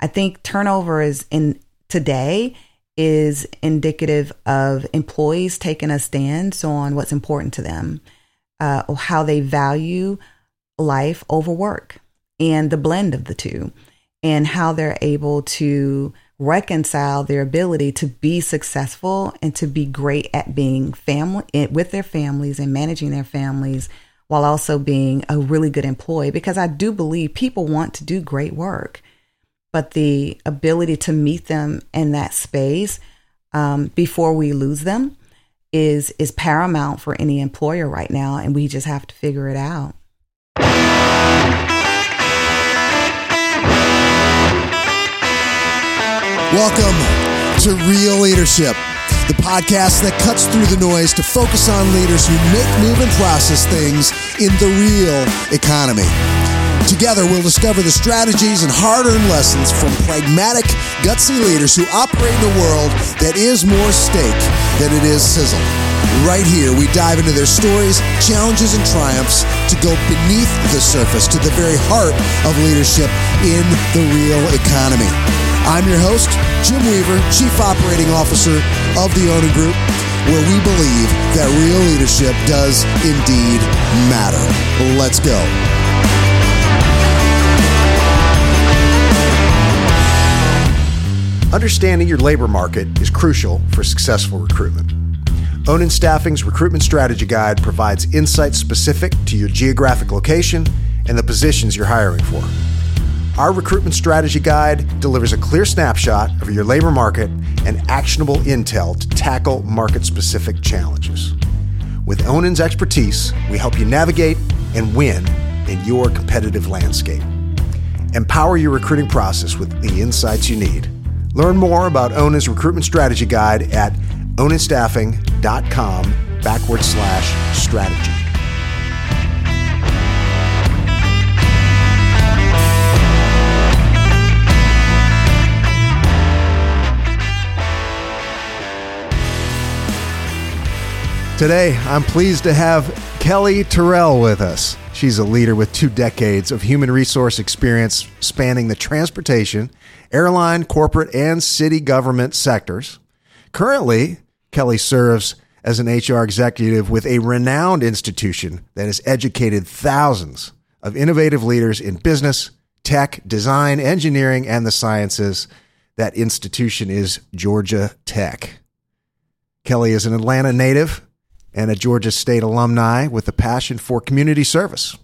I think turnover is in today is indicative of employees taking a stance on what's important to them, uh, how they value life over work, and the blend of the two, and how they're able to reconcile their ability to be successful and to be great at being family eh, with their families and managing their families while also being a really good employee. Because I do believe people want to do great work but the ability to meet them in that space um, before we lose them is is paramount for any employer right now and we just have to figure it out Welcome to Real Leadership, the podcast that cuts through the noise to focus on leaders who make, move, and process things in the real economy. Together, we'll discover the strategies and hard earned lessons from pragmatic, gutsy leaders who operate in a world that is more steak than it is sizzle. Right here, we dive into their stories, challenges, and triumphs to go beneath the surface to the very heart of leadership in the real economy. I'm your host, Jim Weaver, Chief Operating Officer of the Onin Group, where we believe that real leadership does indeed matter. Let's go. Understanding your labor market is crucial for successful recruitment. Onin Staffing's recruitment strategy guide provides insights specific to your geographic location and the positions you're hiring for. Our recruitment strategy guide delivers a clear snapshot of your labor market and actionable intel to tackle market specific challenges. With Onin's expertise, we help you navigate and win in your competitive landscape. Empower your recruiting process with the insights you need. Learn more about Onin's recruitment strategy guide at oninstaffing.com backward slash strategy. Today, I'm pleased to have Kellye Terrell with us. She's a leader with two decades of human resource experience spanning the transportation, airline, corporate, and city government sectors. Currently, Kellye serves as an HR executive with a renowned institution that has educated thousands of innovative leaders in business, tech, design, engineering, and the sciences. That institution is Georgia Tech. Kellye is an Atlanta native and a Georgia State alumni with a passion for community service.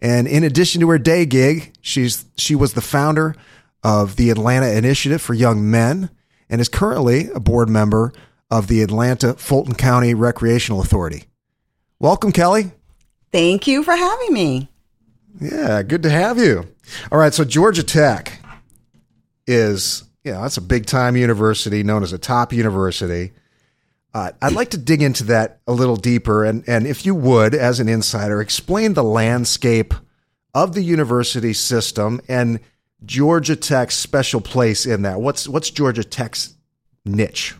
And in addition to her day gig, she's she was the founder of the Atlanta Initiative for Young Men and is currently a board member of the Atlanta Fulton County Recreational Authority. Welcome, Kellye. thank you for having me Yeah, good to have you. All right, so Georgia Tech is, you know, that's a big time university known as a top university. Uh, I'd like to dig into that a little deeper, and and if you would, as an insider, explain the landscape of the university system and Georgia Tech's special place in that. What's what's Georgia Tech's niche?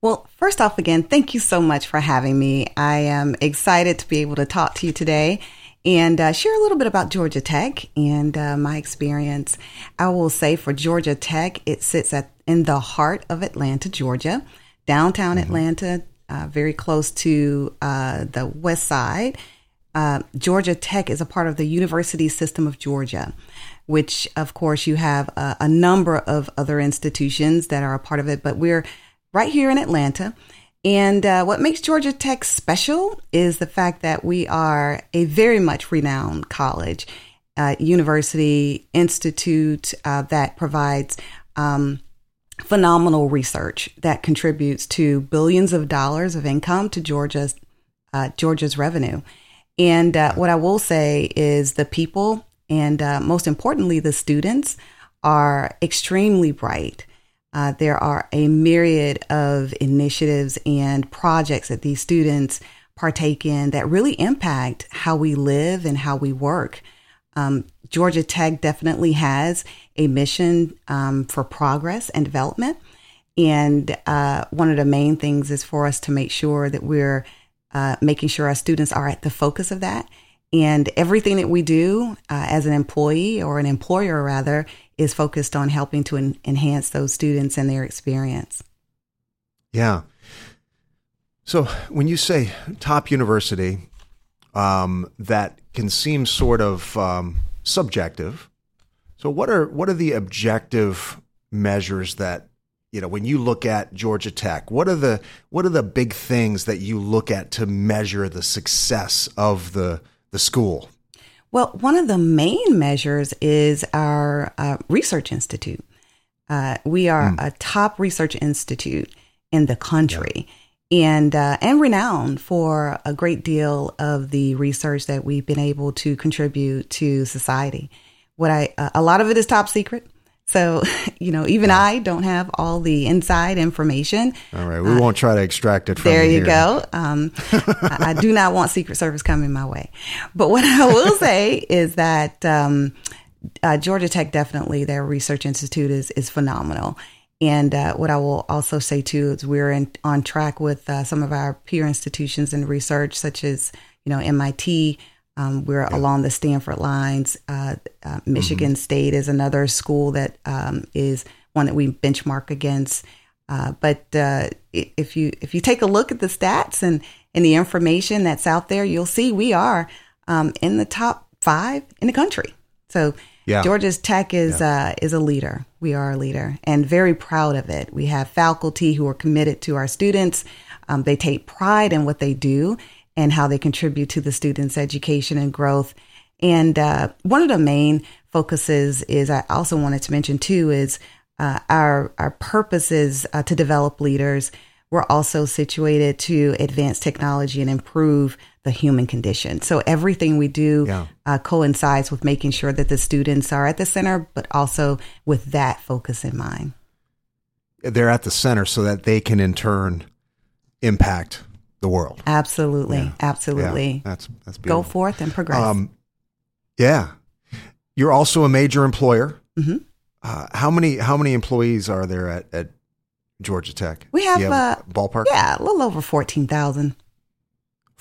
Well, first off, again, thank you so much for having me. I am excited to be able to talk to you today and uh, share a little bit about Georgia Tech and uh, my experience. I will say for Georgia Tech, it sits at in the heart of Atlanta, Georgia, downtown Atlanta, uh, very close to uh, the west side. Uh, Georgia Tech is a part of the University System of Georgia, which, of course, you have a, a number of other institutions that are a part of it, but we're right here in Atlanta. And uh, what makes Georgia Tech special is the fact that we are a very much renowned college, uh, university, institute uh, that provides um, phenomenal research that contributes to billions of dollars of income to Georgia's uh, Georgia's revenue. And uh, what I will say is the people and uh, most importantly the students are extremely bright. Uh, there are a myriad of initiatives and projects that these students partake in that really impact how we live and how we work. Um, Georgia Tech definitely has a mission um, for progress and development. And uh, one of the main things is for us to make sure that we're uh, making sure our students are at the focus of that And everything that we do uh, as an employee or an employer, rather, is focused on helping to en- enhance those students and their experience. Yeah. So when you say top university, um, that can seem sort of um, subjective. So what are what are the objective measures that you know when you look at Georgia Tech? What are the what are the big things that you look at to measure the success of the the school? Well, one of the main measures is our uh, research institute. Uh, we are a top research institute in the country. And uh, and renowned for a great deal of the research that we've been able to contribute to society. What I uh, a lot of it is top secret, so you know even I don't have all the inside information. All right, we won't try to extract it from you. There you here. go. Um, I, I do not want Secret Service coming my way. But what I will say is that um, uh, Georgia Tech definitely their research institute is is phenomenal. And uh, what I will also say too is we're in, on track with uh, some of our peer institutions in research, such as you know MIT. Um, we're along the Stanford lines. Uh, uh, Michigan State is another school that um, is one that we benchmark against. Uh, but uh, if you if you take a look at the stats and and the information that's out there, you'll see we are um, in the top five in the country. So Yeah. Georgia's Tech is uh, is a leader. We are a leader, and very proud of it. We have faculty who are committed to our students. Um, they take pride in what they do and how they contribute to the students' education and growth. And uh, one of the main focuses is I also wanted to mention too is uh, our our purpose is uh, to develop leaders. We're also situated to advance technology and improve the human condition. So everything we do Yeah. uh, coincides with making sure that the students are at the center, but also with that focus in mind. They're at the center so that they can in turn impact the world. Absolutely, Yeah. absolutely. Yeah, that's that's Go forth and progress. Um, yeah, you're also a major employer. Mhm. Uh, how many how many employees are there at, at Georgia Tech? We have, Do you uh, a ballpark. yeah, a little over fourteen thousand.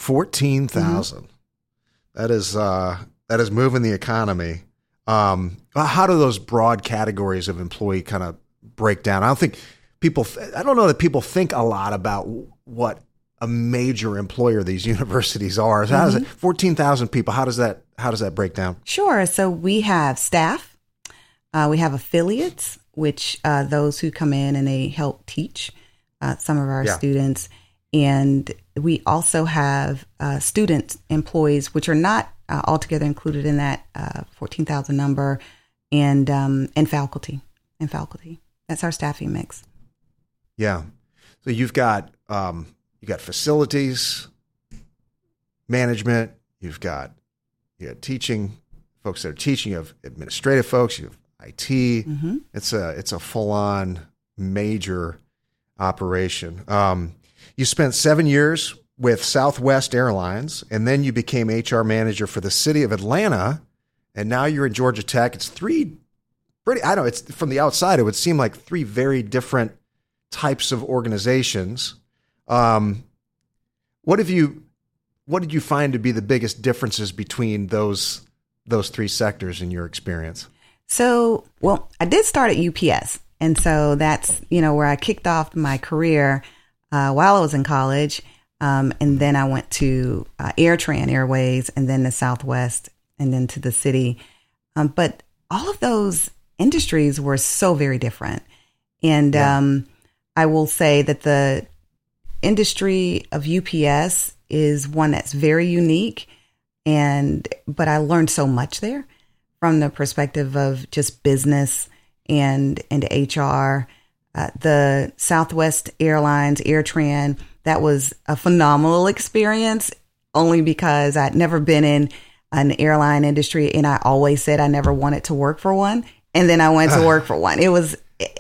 Fourteen That is uh, that is moving the economy. Um, how do those broad categories of employee kind of break down? I don't think people. I don't know that people think a lot about what a major employer these universities are. So how does it? Fourteen thousand people. How does that? How does that break down? Sure. So we have staff, uh, we have affiliates, which uh, those who come in and they help teach uh, some of our Yeah. students, and we also have uh, student employees, which are not uh, altogether included in that uh, fourteen thousand number, and um, and faculty and faculty. That's our staffing mix. Yeah. So you've got um, you got facilities management. You've got you got teaching folks that are teaching. You have administrative folks. You have IT. Mm-hmm. It's a it's a full on major operation. Um, you spent seven years with Southwest Airlines, and then you became HR manager for the city of Atlanta, and now you're in Georgia Tech. It's three pretty. I don't know. It's from the outside. It would seem like three very different types of organizations. Um, what have you? What did you find to be the biggest differences between those those three sectors in your experience? So, well, I did start at UPS. And so that's, you know, where I kicked off my career uh, while I was in college. Um, and then I went to uh, AirTran Airways and then the Southwest and then to the city. Um, but all of those industries were so very different. And Yeah. um, I will say that the industry of UPS is one that's very unique. And, but I learned so much there from the perspective of just business and and HR. Uh, the Southwest Airlines AirTran that was a phenomenal experience, only because I'd never been in an airline industry, and I always said I never wanted to work for one, and then I went to work for one. It was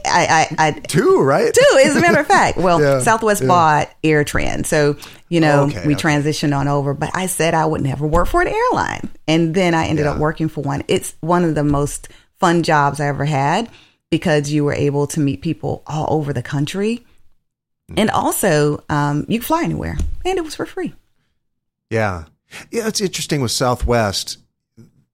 I I, I Two, right? Two, as a matter of fact. Well, Yeah, Southwest yeah. bought AirTran. So, you know, Okay, we okay. transitioned on over, but I said I would never work for an airline. And then I ended up working for one. It's one of the most fun jobs I ever had because you were able to meet people all over the country. And also, um, you could fly anywhere, and it was for free. Yeah. Yeah, it's interesting with Southwest.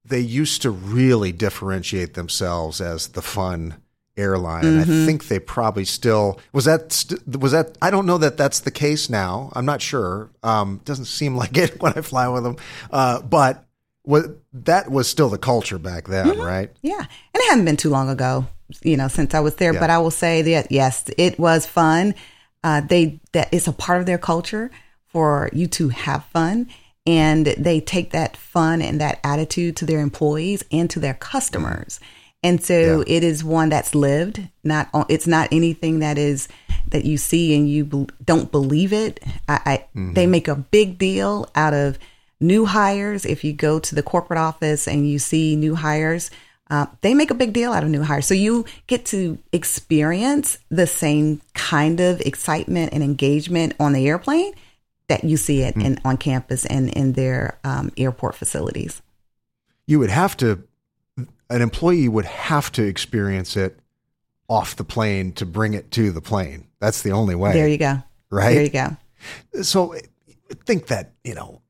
They used to really differentiate themselves as the fun airline. And I think they probably still was that was that I don't know that that's the case now. I'm not sure. Um, doesn't seem like it when I fly with them. Uh, but what that was still the culture back then, right? Yeah. And it hadn't been too long ago, you know, since I was there, Yeah. but I will say that yes, it was fun. Uh, they that it's a part of their culture for you to have fun and they take that fun and that attitude to their employees and to their customers. And so Yeah. it is one that's lived, not on- it's not anything that is that you see and you bel don't believe it. I, I they make a big deal out of new hires. If you go to the corporate office and you see new hires, uh, they make a big deal out of new hires. So you get to experience the same kind of excitement and engagement on the airplane that you see it in, on campus and in their um, airport facilities. You would have to an employee would have to experience it off the plane to bring it to the plane. That's the only way. There you go. Right? There you go. So think that, you know,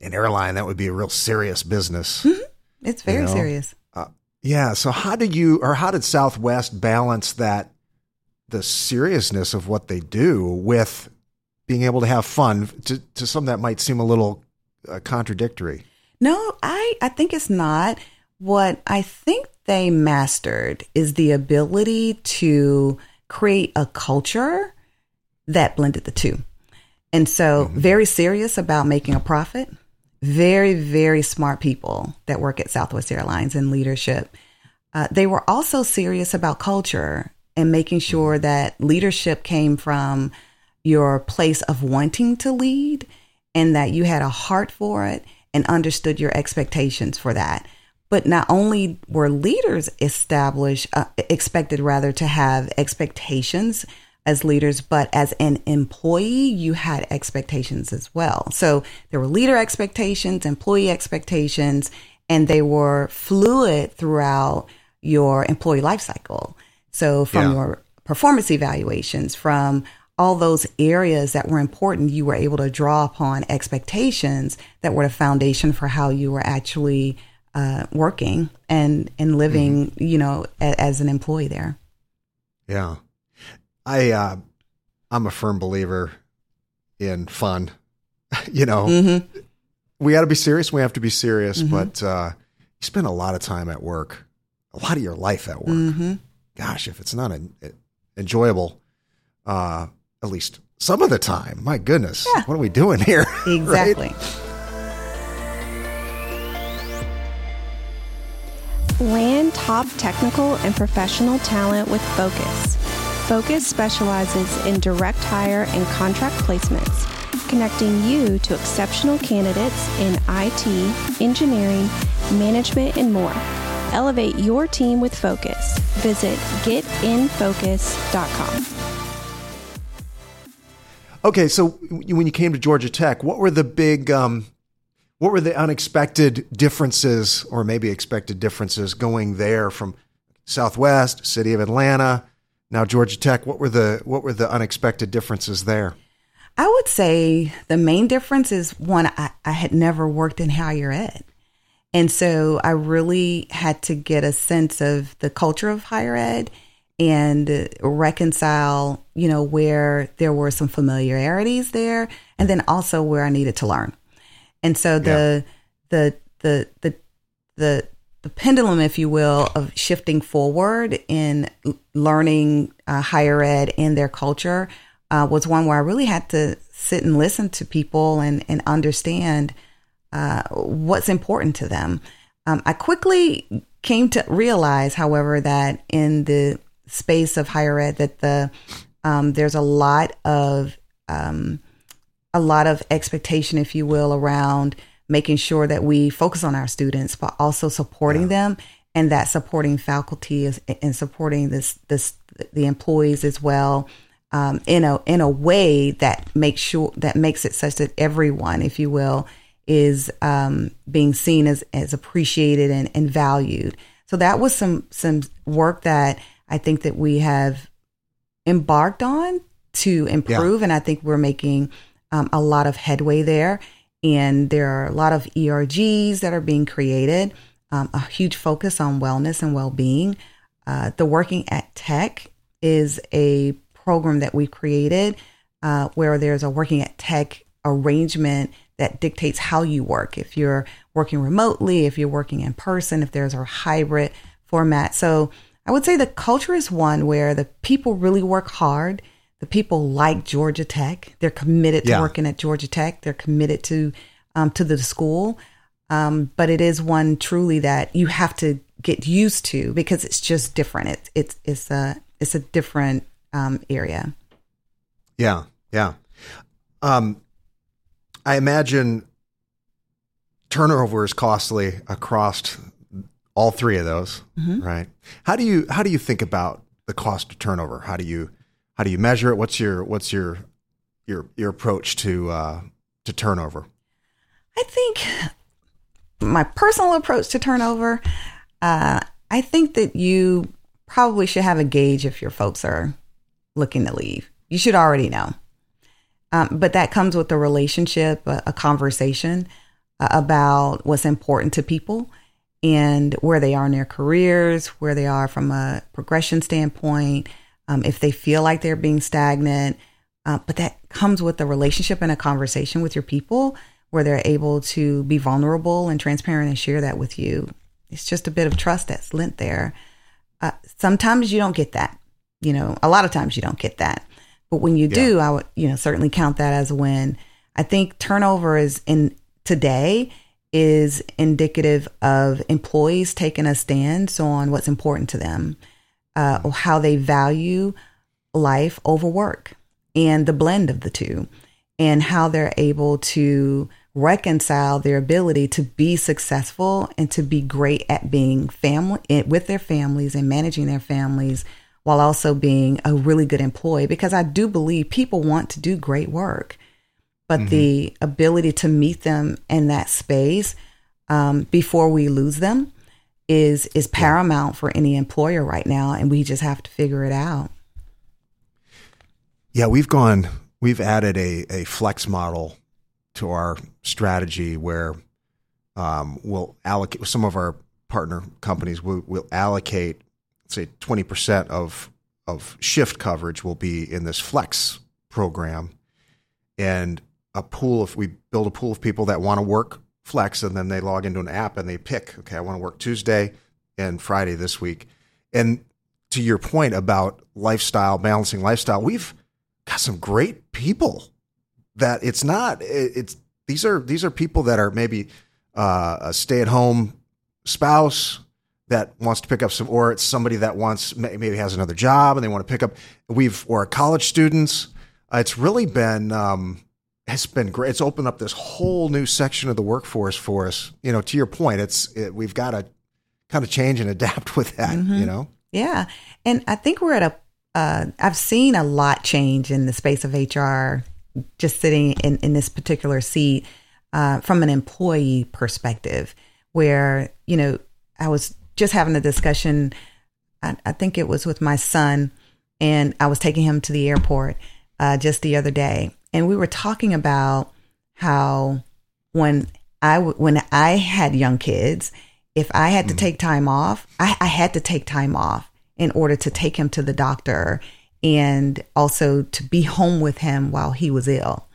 an airline that would be a real serious business. It's very know? serious. Yeah. So how did you, or how did Southwest balance that, the seriousness of what they do with being able to have fun to, to some that might seem a little uh, contradictory? No, I, I think it's not. What I think they mastered is the ability to create a culture that blended the two. And so, very serious about making a profit. Very, very smart people that work at Southwest Airlines in leadership. Uh, they were also serious about culture and making sure that leadership came from your place of wanting to lead and that you had a heart for it and understood your expectations for that. But not only were leaders established, uh, expected rather to have expectations as leaders, but as an employee, you had expectations as well. So there were leader expectations, employee expectations, and they were fluid throughout your employee life cycle. So from Yeah. your performance evaluations, from all those areas that were important, you were able to draw upon expectations that were the foundation for how you were actually uh, working and and living, you know, a, as an employee there. Yeah. I, uh, I'm a firm believer in fun. you know, Mm-hmm. we got to be serious. We have to be serious, but uh, you spend a lot of time at work, a lot of your life at work. Mm-hmm. Gosh, if it's not en- enjoyable, uh, at least some of the time, my goodness, Yeah. what are we doing here? Right? Exactly. Land top technical and professional talent with Focus. Focus specializes in direct hire and contract placements, connecting you to exceptional candidates in IT, engineering, management, and more. Elevate your team with Focus. Visit getinfocus.com. Okay, so when you came to Georgia Tech, what were the big, um, what were the unexpected differences, or maybe expected differences, going there from Southwest, City of Atlanta, now Georgia Tech? What were the what were the unexpected differences there? I would say the main difference is one, I, I had never worked in higher ed. And so I really had to get a sense of the culture of higher ed and reconcile, you know, where there were some familiarities there and then also where I needed to learn. And so the the the the the the pendulum, if you will, of shifting forward in learning uh, higher ed and their culture uh, was one where I really had to sit and listen to people and and understand uh, what's important to them. Um, I quickly came to realize, however, that in the space of higher ed, that the um, there's a lot of um, a lot of expectation, if you will, around making sure that we focus on our students, but also supporting them, and that supporting faculty is and supporting this this the employees as well. Um, in a in a way that makes sure that makes it such that everyone, if you will, is um, being seen as as appreciated and, and valued. So that was some some work that I think that we have embarked on to improve, and I think we're making um, a lot of headway there. And there are a lot of ERGs that are being created, um, a huge focus on wellness and well being. Uh, the Working at Tech is a program that we created uh, where there's a Working at Tech arrangement that dictates how you work. If you're working remotely, if you're working in person, if there's a hybrid format. So I would say the culture is one where the people really work hard. The people like Georgia Tech. They're committed to Yeah. working at Georgia Tech. They're committed to um, to the school. Um, but it is one truly that you have to get used to because it's just different. It's it's it's a it's a different um, area. Yeah, yeah. Um, I imagine turnover is costly across all three of those, right? How do you how do you think about the cost of turnover? How do you how do you measure it? What's your what's your your your approach to uh, to turnover? I think my personal approach to turnover, uh, I think that you probably should have a gauge if your folks are looking to leave. You should already know. Um, but that comes with a relationship, a, a conversation uh, about what's important to people and where they are in their careers, where they are from a progression standpoint, um, if they feel like they're being stagnant. Uh, but that comes with a relationship and a conversation with your people where they're able to be vulnerable and transparent and share that with you. It's just a bit of trust that's lent there. Uh, sometimes you don't get that. You know, a lot of times you don't get that. But when you do, I would, you know, certainly count that as a win. I think turnover is in today is indicative of employees taking a stance on what's important to them, uh, or how they value life over work and the blend of the two, and how they're able to reconcile their ability to be successful and to be great at being family eh, with their families and managing their families while also being a really good employee. Because I do believe people want to do great work but the ability to meet them in that space um, before we lose them is is paramount for any employer right now and we just have to figure it out Yeah, we've gone, we've added a, a flex model to our strategy where um, we'll allocate some of our partner companies will, will allocate, say, 20% of, of shift coverage will be in this flex program. And a pool, if we build a pool of people that want to work flex and then they log into an app and they pick, okay, I want to work Tuesday and Friday this week. And to your point about lifestyle, balancing lifestyle, we've got some great people that it's not it's these are these are people that are maybe uh, a stay at home spouse that wants to pick up some or it's somebody that wants maybe has another job and they want to pick up we've or college students uh, it's really been um, it's been great it's opened up this whole new section of the workforce for us you know to your point it's it, we've got to kind of change and adapt with that you know Yeah. And I think we're at a, uh, I've seen a lot change in the space of HR just sitting in, in this particular seat uh, from an employee perspective, where, you know, I was just having a discussion, I, I think it was with my son, and I was taking him to the airport uh, just the other day. And we were talking about how when I w- when I had young kids, if I had to mm-hmm. take time off, I, I had to take time off in order to take him to the doctor and also to be home with him while he was ill.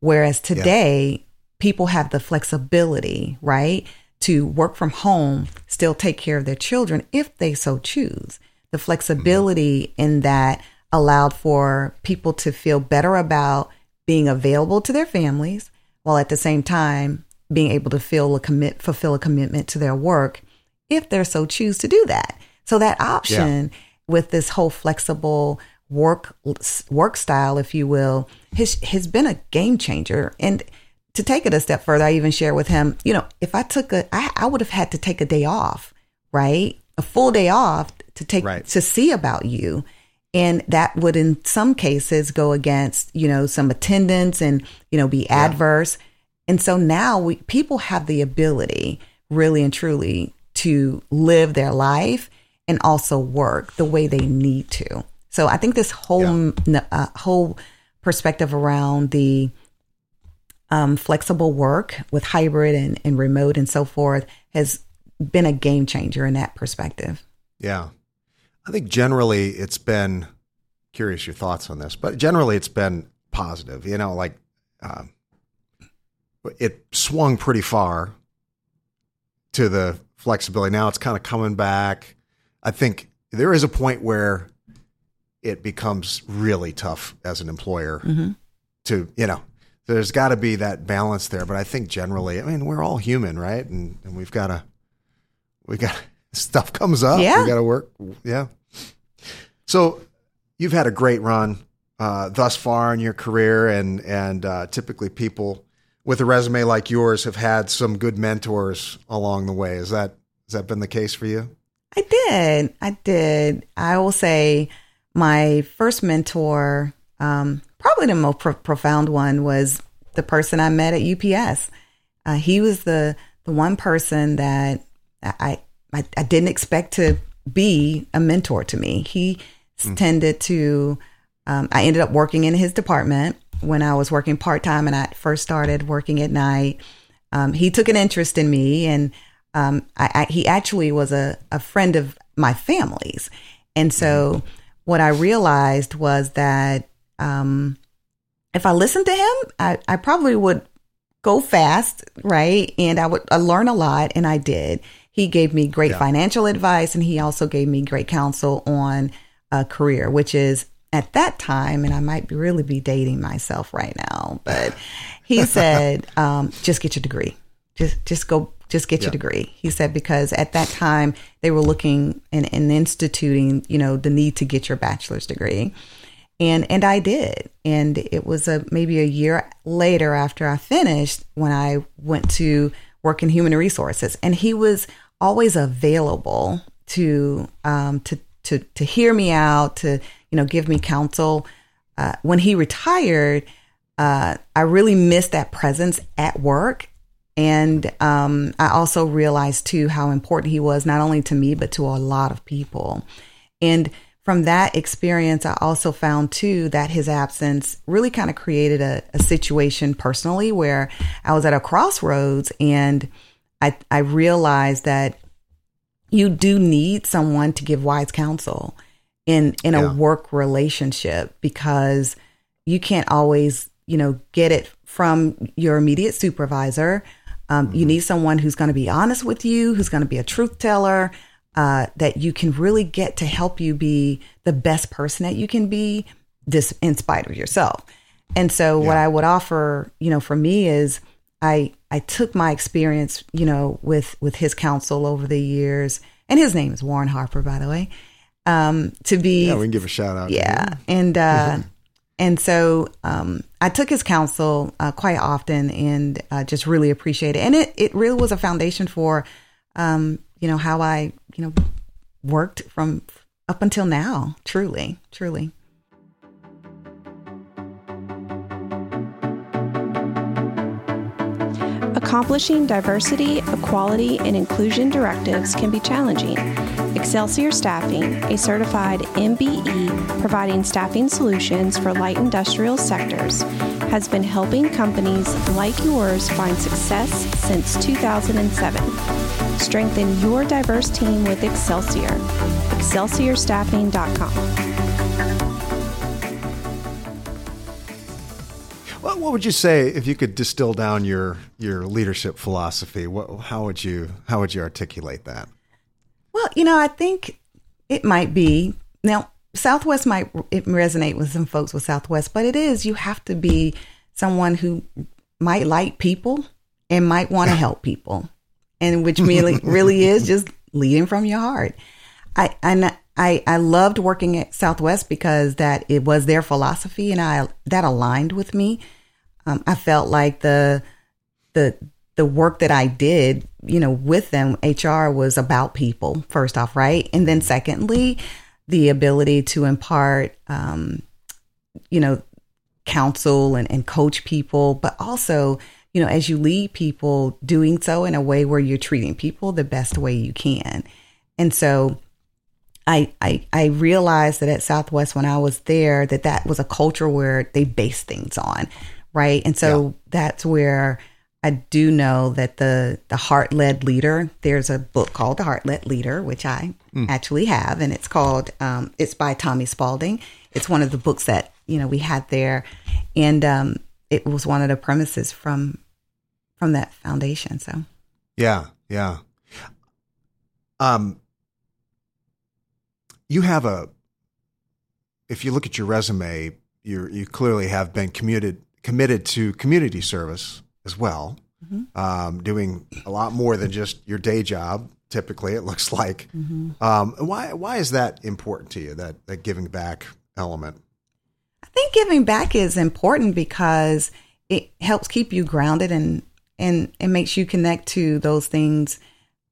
Whereas today, people have the flexibility, right, to work from home, still take care of their children if they so choose. The mm-hmm. flexibility in that allowed for people to feel better about being available to their families while at the same time being able to feel a commit fulfill a commitment to their work if they're so choose to do that. So that option with this whole flexible work work style, if you will, has has been a game changer. And to take it a step further, I even share with him, you know, if I took a, I, I would have had to take a day off, right? A full day off to take Right. to see about you. And that would, in some cases, go against, you know, some attendance and, you know, be adverse. And so now we, people have the ability really and truly to live their life and also work the way they need to. So I think this whole, n- uh, whole perspective around the, um, flexible work with hybrid and, and remote and so forth has been a game changer in that perspective. Yeah. I think generally it's been curious your thoughts on this, but generally it's been positive. You know, like um, it swung pretty far to the flexibility. Now it's kind of coming back. I think there is a point where it becomes really tough as an employer Mm-hmm. to, you know, there's got to be that balance there. But I think generally, I mean, we're all human, right? And, and we've got to, we got stuff comes up. Yeah. We got to work. Yeah. So you've had a great run uh, thus far in your career, and and uh, typically people with a resume like yours have had some good mentors along the way. Is that has that been the case for you? I did. I did. I will say my first mentor, um, probably the most pro- profound one, was the person I met at UPS. Uh, he was the the one person that I, I I didn't expect to be a mentor to me. He tended to. Um, I ended up working in his department when I was working part time, and I first started working at night. Um, he took an interest in me, and um, I, I, he actually was a, a friend of my family's. And so, what I realized was that um, if I listened to him, I, I probably would go fast, right? And I would I learn a lot, and I did. He gave me great Yeah. financial advice, and he also gave me great counsel on a career, which is at that time, and I might be really be dating myself right now, but he said, um, just get your degree. Just just go just get Yeah. your degree. He said because at that time they were looking and, and instituting, you know, the need to get your bachelor's degree. And and I did. And it was a maybe a year later after I finished when I went to work in human resources. And he was always available to um to to to hear me out, to, you know, give me counsel. Uh, when he retired, uh, I really missed that presence at work. And um, I also realized too how important he was, not only to me, but to a lot of people. And from that experience, I also found too that his absence really kind of created a, a situation personally where I was at a crossroads and I, I realized that you do need someone to give wise counsel in in Yeah. a work relationship because you can't always you know get it from your immediate supervisor. Um, you need someone who's going to be honest with you who's going to be a truth teller uh, that you can really get to help you be the best person that you can be this in spite of yourself. And so what i would offer you know for me is i i took my experience you know with with his counsel over the years and his name is warren harper by the way um to be Yeah, we can give a shout out. yeah and uh and so um i took his counsel uh, quite often and uh, just really appreciate it. And it it really was a foundation for um you know how i you know worked from up until now truly truly Accomplishing diversity, equality, and inclusion directives can be challenging. Excelsior Staffing, a certified MBE providing staffing solutions for light industrial sectors, has been helping companies like yours find success since 2007. Strengthen your diverse team with Excelsior. ExcelsiorStaffing.com. What, would you say if you could distill down your your leadership philosophy? What, how would you how would you articulate that? Well, you know, I think it might be now. Southwest might it resonate with some folks with Southwest, but it is you have to be someone who might like people and might want to help people, and which really really is just leading from your heart. I I I I loved working at Southwest because that it was their philosophy, and I that aligned with me. Um, I felt like the the the work that I did, you know, with them, HR was about people first off, right, and then secondly, the ability to impart, um, you know, counsel and, and coach people, but also, you know, as you lead people, doing so in a way where you're treating people the best way you can, and so. I, I I realized that at Southwest when I was there that that was a culture where they base things on right? And so that's where I do know that the the heart led leader. There's a book called The Heart Led Leader, which I actually have, and it's called um, it's by Tommy Spaulding. It's one of the books that you know we had there, and um, it was one of the premises from from that foundation. So Yeah, yeah. Um, you have a. If you look at your resume, you you clearly have been commuted committed to community service as well, um, doing a lot more than just your day job. Typically, it looks like. Um, why why is that important to you? That that giving back element. I think giving back is important because it helps keep you grounded and and it makes you connect to those things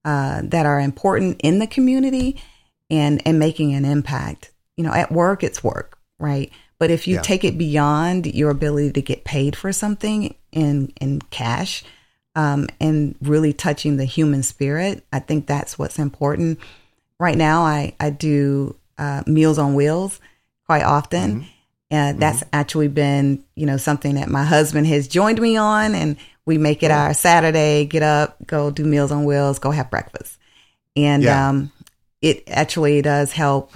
uh, that are important in the community and and making an impact. You know, at work it's work, right? But if you Yeah. take it beyond your ability to get paid for something in in cash, um, and really touching the human spirit, I think that's what's important. Right now, I I do uh, Meals on Wheels quite often, and that's actually been you know something that my husband has joined me on, and we make it our Saturday. Get up, go do Meals on Wheels, go have breakfast, and Yeah. um, it actually does help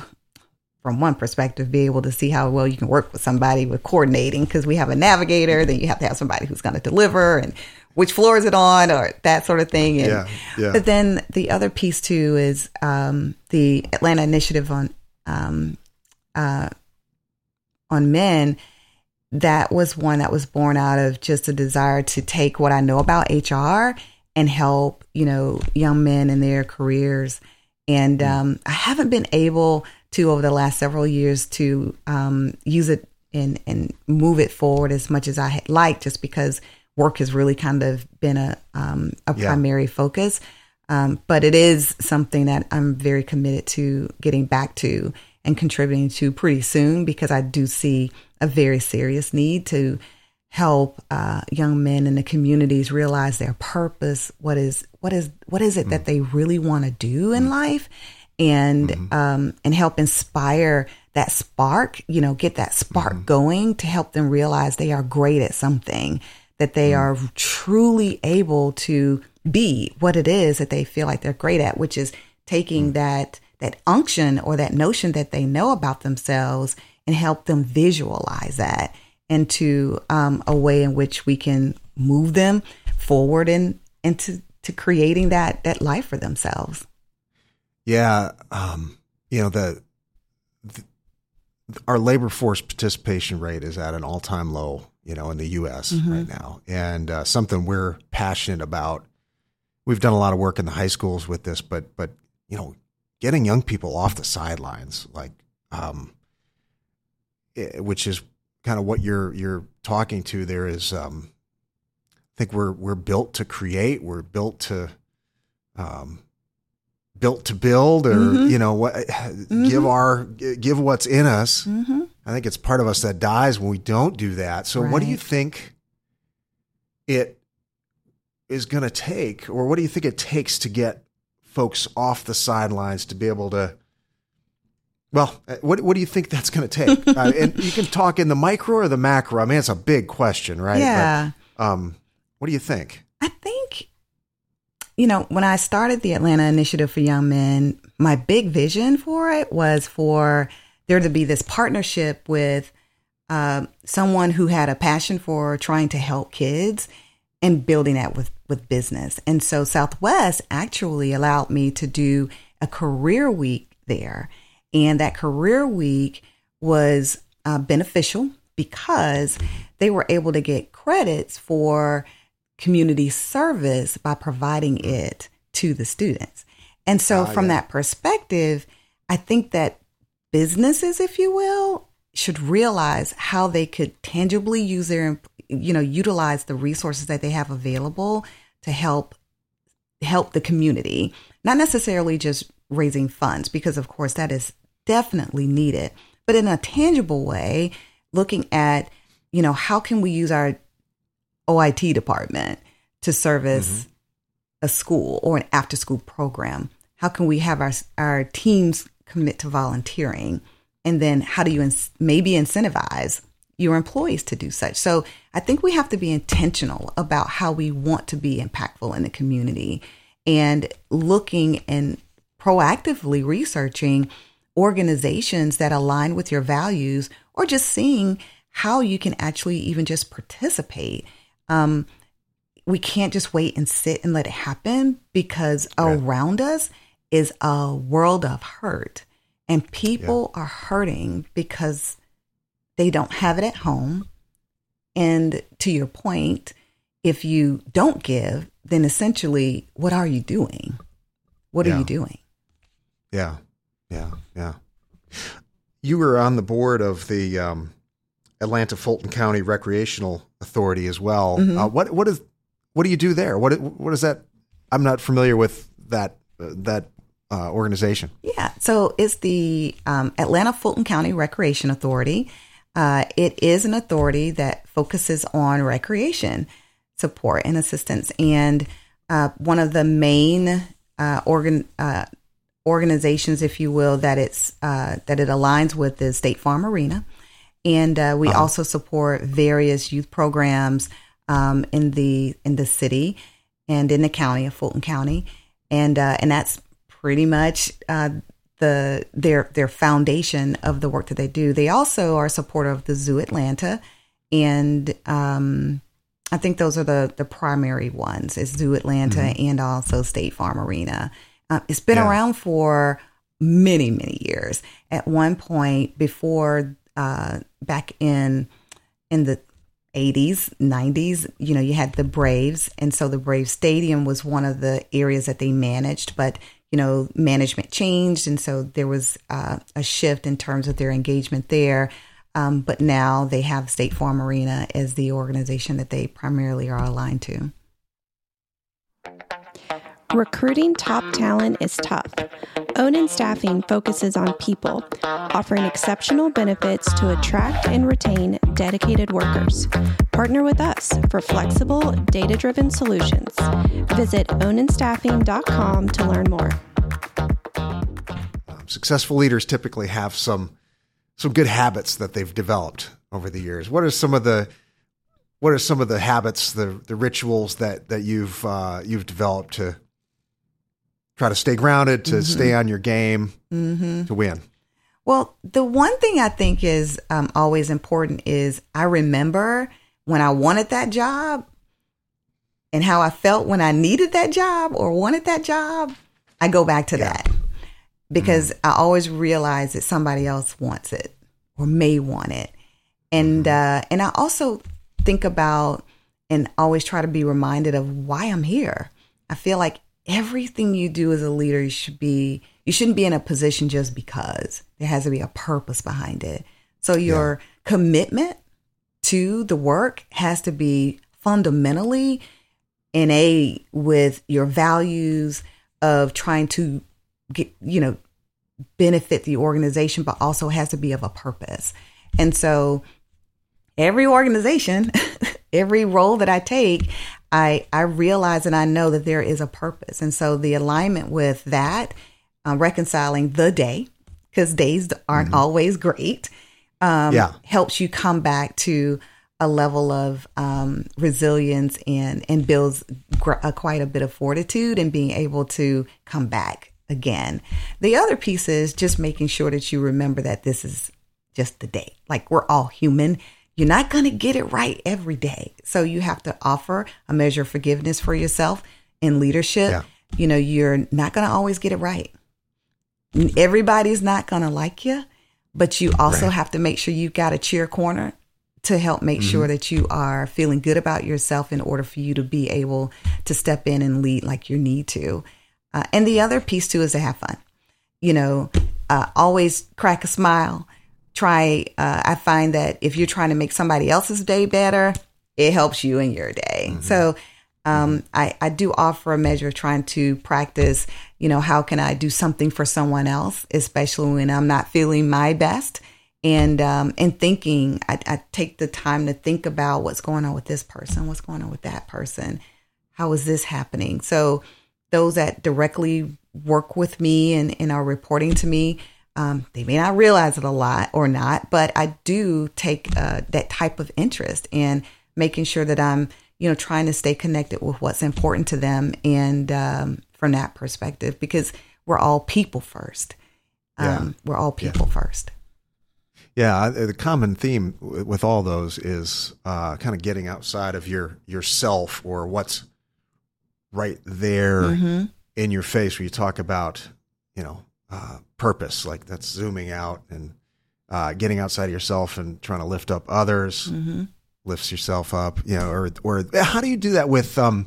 from one perspective be able to see how well you can work with somebody with coordinating because we have a navigator then you have to have somebody who's going to deliver and which floor is it on or that sort of thing and, Yeah, yeah. but then the other piece too is um, the atlanta initiative on um, uh, on men that was one that was born out of just a desire to take what i know about hr and help you know young men in their careers and um, i haven't been able to over the last several years to um, use it and and move it forward as much as i had liked just because work has really kind of been a um, a Yeah. primary focus. Um, but it is something that i'm very committed to getting back to and contributing to pretty soon because i do see a very serious need to help uh, young men in the communities realize their purpose what is what is what is it that they really want to do in life and um, and help inspire that spark you know get that spark going to help them realize they are great at something that they are truly able to be what it is that they feel like they're great at which is taking that that unction or that notion that they know about themselves and help them visualize that into um, a way in which we can move them forward and into to creating that that life for themselves. Yeah, um, you know the, the our labor force participation rate is at an all time low. You know, in the U.S. right now, and uh, something we're passionate about. We've done a lot of work in the high schools with this, but but you know, getting young people off the sidelines, like, um, eh, which is kind of what you're you're talking to. There is, um, I think we're we're built to create. We're built to. Um, built to build or you know what give our give what's in us. I think it's part of us that dies when we don't do that. So what do you think it is going to take or what do you think it takes to get folks off the sidelines to be able to well what what do you think that's going to take? Uh, and you can talk in the micro or the macro. I mean it's a big question right? But, Yeah. um what do you think? I think, you know, when I started the Atlanta Initiative for Young Men, my big vision for it was for there to be this partnership with um, someone who had a passion for trying to help kids and building that with, with business. And so Southwest actually allowed me to do a career week there. And that career week was uh, beneficial because they were able to get credits for community service by providing it to the students. And so, Ah, from yeah. that perspective, I think that businesses, if you will, should realize how they could tangibly use their, you know, utilize the resources that they have available to help help the community, not necessarily just raising funds, because of course that is definitely needed, but in a tangible way, looking at, you know, how can we use our OIT department to service a school or an after school program? How can we have our, our teams commit to volunteering? And then how do you ins- maybe incentivize your employees to do such. So I think we have to be intentional about how we want to be impactful in the community and looking and proactively researching organizations that align with your values or just seeing how you can actually even just participate. Um, we can't just wait and sit and let it happen because right. around us is a world of hurt and people yeah. are hurting because they don't have it at home. And to your point, if you don't give, then essentially, what are you doing? What yeah. are you doing? Yeah, yeah, yeah. You were on the board of the um, Atlanta Fulton County Recreational Authority as well. Mm-hmm. Uh, what what is what do you do there? What what is that? I'm not familiar with that uh, that uh, organization. Yeah, so it's the um, Atlanta Fulton County Recreation Authority. Uh, it is an authority that focuses on recreation support and assistance, and uh, one of the main uh, organ uh, organizations, if you will, that it's that it aligns with is State Farm Arena. And uh, we uh-huh. also support various youth programs um, in the in the city and in the county of Fulton County, and uh, and that's pretty much uh, the their their foundation of the work that they do. They also are supportive of the Zoo Atlanta, and um, I think those are the the primary ones: is Zoo Atlanta mm-hmm. and also State Farm Arena. Uh, it's been yeah. around for many many years. At one point, before uh, back in in the 80s, 90s, you know, you had the Braves. And so the Brave Stadium was one of the areas that they managed, but, you know, management changed. And so there was uh, a shift in terms of their engagement there. Um, but now they have State Farm Arena as the organization that they primarily are aligned to. Recruiting top talent is tough. Onin Staffing focuses on people, offering exceptional benefits to attract and retain dedicated workers. Partner with us for flexible, data driven solutions. Visit oninstaffing.com to learn more. Um, successful leaders typically have some some good habits that they've developed over the years. What are some of the what are some of the habits, the the rituals that that you've uh, you've developed to try to stay grounded, to mm-hmm. stay on your game, mm-hmm. to win? Well, the one thing I think is um, always important is I remember when I wanted that job and how I felt when I needed that job or wanted that job. I go back to yeah. that because mm-hmm. I always realize that somebody else wants it or may want it, and mm-hmm. uh, and I also think about and always try to be reminded of why I'm here. I feel like everything you do as a leader you should be you shouldn't be in a position just because. There has to be a purpose behind it. So your yeah. commitment to the work has to be fundamentally in a with your values of trying to get you know benefit the organization but also has to be of a purpose. And so every organization every role that i take I I realize and I know that there is a purpose, and so the alignment with that, uh, reconciling the day because days aren't mm-hmm. always great, um, yeah. helps you come back to a level of um, resilience and and builds gr- a, quite a bit of fortitude and being able to come back again. The other piece is just making sure that you remember that this is just the day. Like we're all human you're not going to get it right every day. So you have to offer a measure of forgiveness for yourself in leadership. Yeah. You know, you're not going to always get it right. Everybody's not going to like you, but you also right. have to make sure you've got a cheer corner to help make mm-hmm. sure that you are feeling good about yourself in order for you to be able to step in and lead like you need to. Uh, and the other piece too is to have fun. You know, uh, always crack a smile try uh, i find that if you're trying to make somebody else's day better it helps you in your day. Mm-hmm. so um, I, I do offer a measure of trying to practice you know how can i do something for someone else especially when i'm not feeling my best. And um, and thinking I, I take the time to think about what's going on with this person what's going on with that person how is this happening? So those that directly work with me and, and are reporting to me Um, they may not realize it a lot or not, but I do take uh, that type of interest in making sure that I'm, you know, trying to stay connected with what's important to them, and um, from that perspective, because we're all people first. Um, Yeah. We're all people first. Yeah, the common theme with all those is uh, kind of getting outside of your yourself or what's right there Mm-hmm. in your face. Where you talk about, you know, uh, purpose, like that's zooming out and uh, getting outside of yourself and trying to lift up others, Mm-hmm. lifts yourself up. You know, or or how do you do that with um,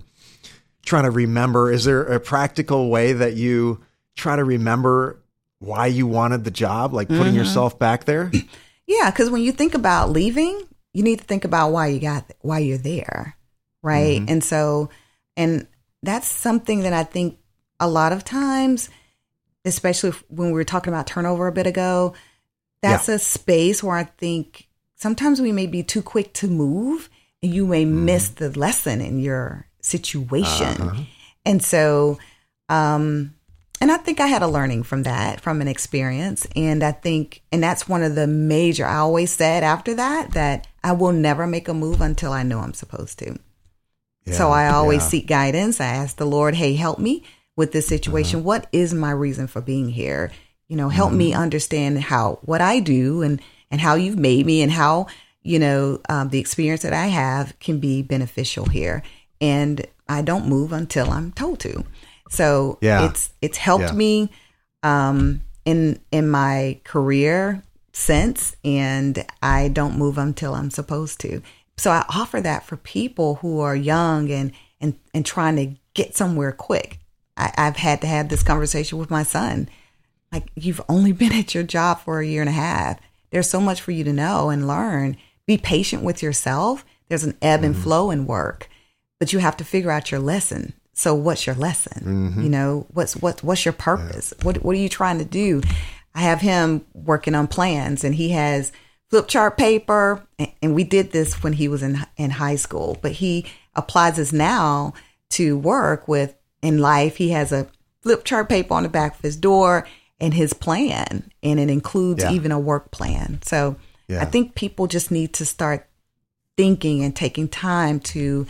trying to remember? Is there a practical way that you try to remember? Why you wanted the job, like putting Mm-hmm. yourself back there? Yeah, because when you think about leaving, you need to think about why you got why you're there, right? And so, and that's something that I think a lot of times, especially if- when we were talking about turnover a bit ago, that's a space where I think sometimes we may be too quick to move, and you may miss the lesson in your situation. And so, um, and I think I had a learning from that, from an experience. And I think, and that's one of the major, I always said after that, that I will never make a move until I know I'm supposed to. so I always yeah. seek guidance. I ask the Lord, hey, help me with this situation. What is my reason for being here? You know, help me understand how, what I do and, and how you've made me and how, you know, um, the experience that I have can be beneficial here. And I don't move until I'm told to. So Yeah. it's it's helped Yeah. me um, in in my career since, and I don't move until I'm supposed to. So I offer that for people who are young and and and trying to get somewhere quick. I, I've had to have this conversation with my son. Like you've only been at your job for a year and a half. There's so much for you to know and learn. Be patient with yourself. There's an ebb and mm-hmm. flow in work, but you have to figure out your lesson. So what's your lesson? Mm-hmm. You know, what's what what's your purpose? What what are you trying to do? I have him working on plans and he has flip chart paper and, and we did this when he was in in high school, but he applies this now to work with in life. He has a flip chart paper on the back of his door and his plan and it includes Yeah. even a work plan. So Yeah. I think people just need to start thinking and taking time to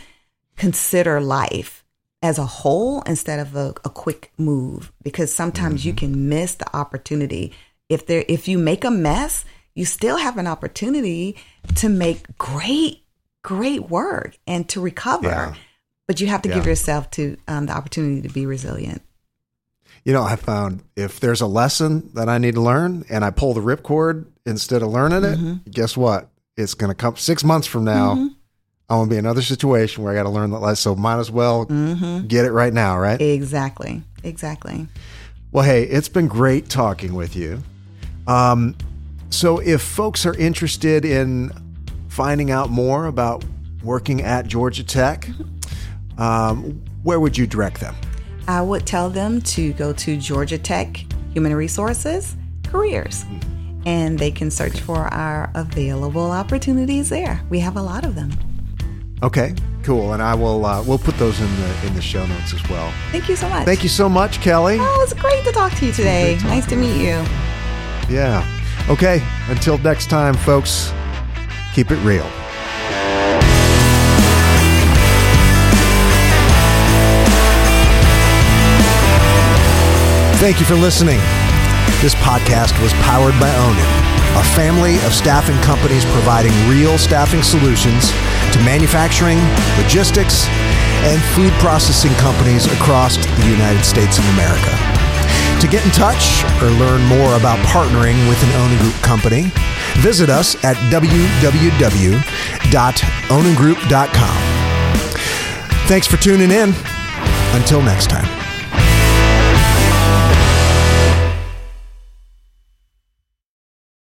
consider life as a whole instead of a, a quick move because sometimes you mm-hmm. can miss the opportunity if there if you make a mess you still have an opportunity to make great great work and to recover Yeah. But you have to give yourself to um, the opportunity to be resilient You know, I found if there's a lesson that I need to learn and I pull the ripcord instead of learning it, guess what? It's going to come six months from now. I'm going to be in another situation where I got to learn that lesson. So might as well get it right now, right? exactly exactly Well, hey, it's been great talking with you. Um, so, if folks are interested in finding out more about working at Georgia Tech, um, where would you direct them? I would tell them to go to Georgia Tech Human Resources Careers and they can search for our available opportunities there. We have a lot of them. Okay, cool, and I will. Uh, we'll put those in the in the show notes as well. Thank you so much. Thank you so much, Kellye. Oh, it's great to talk to you today. Nice to meet you. Yeah. Okay. Until next time, folks. Keep it real. Thank you for listening. This podcast was powered by Onin, a family of staffing companies providing real staffing solutions to manufacturing, logistics, and food processing companies across the United States of America. To get in touch or learn more about partnering with an Onin Group company, visit us at www.oningroup.com. Thanks for tuning in. Until next time.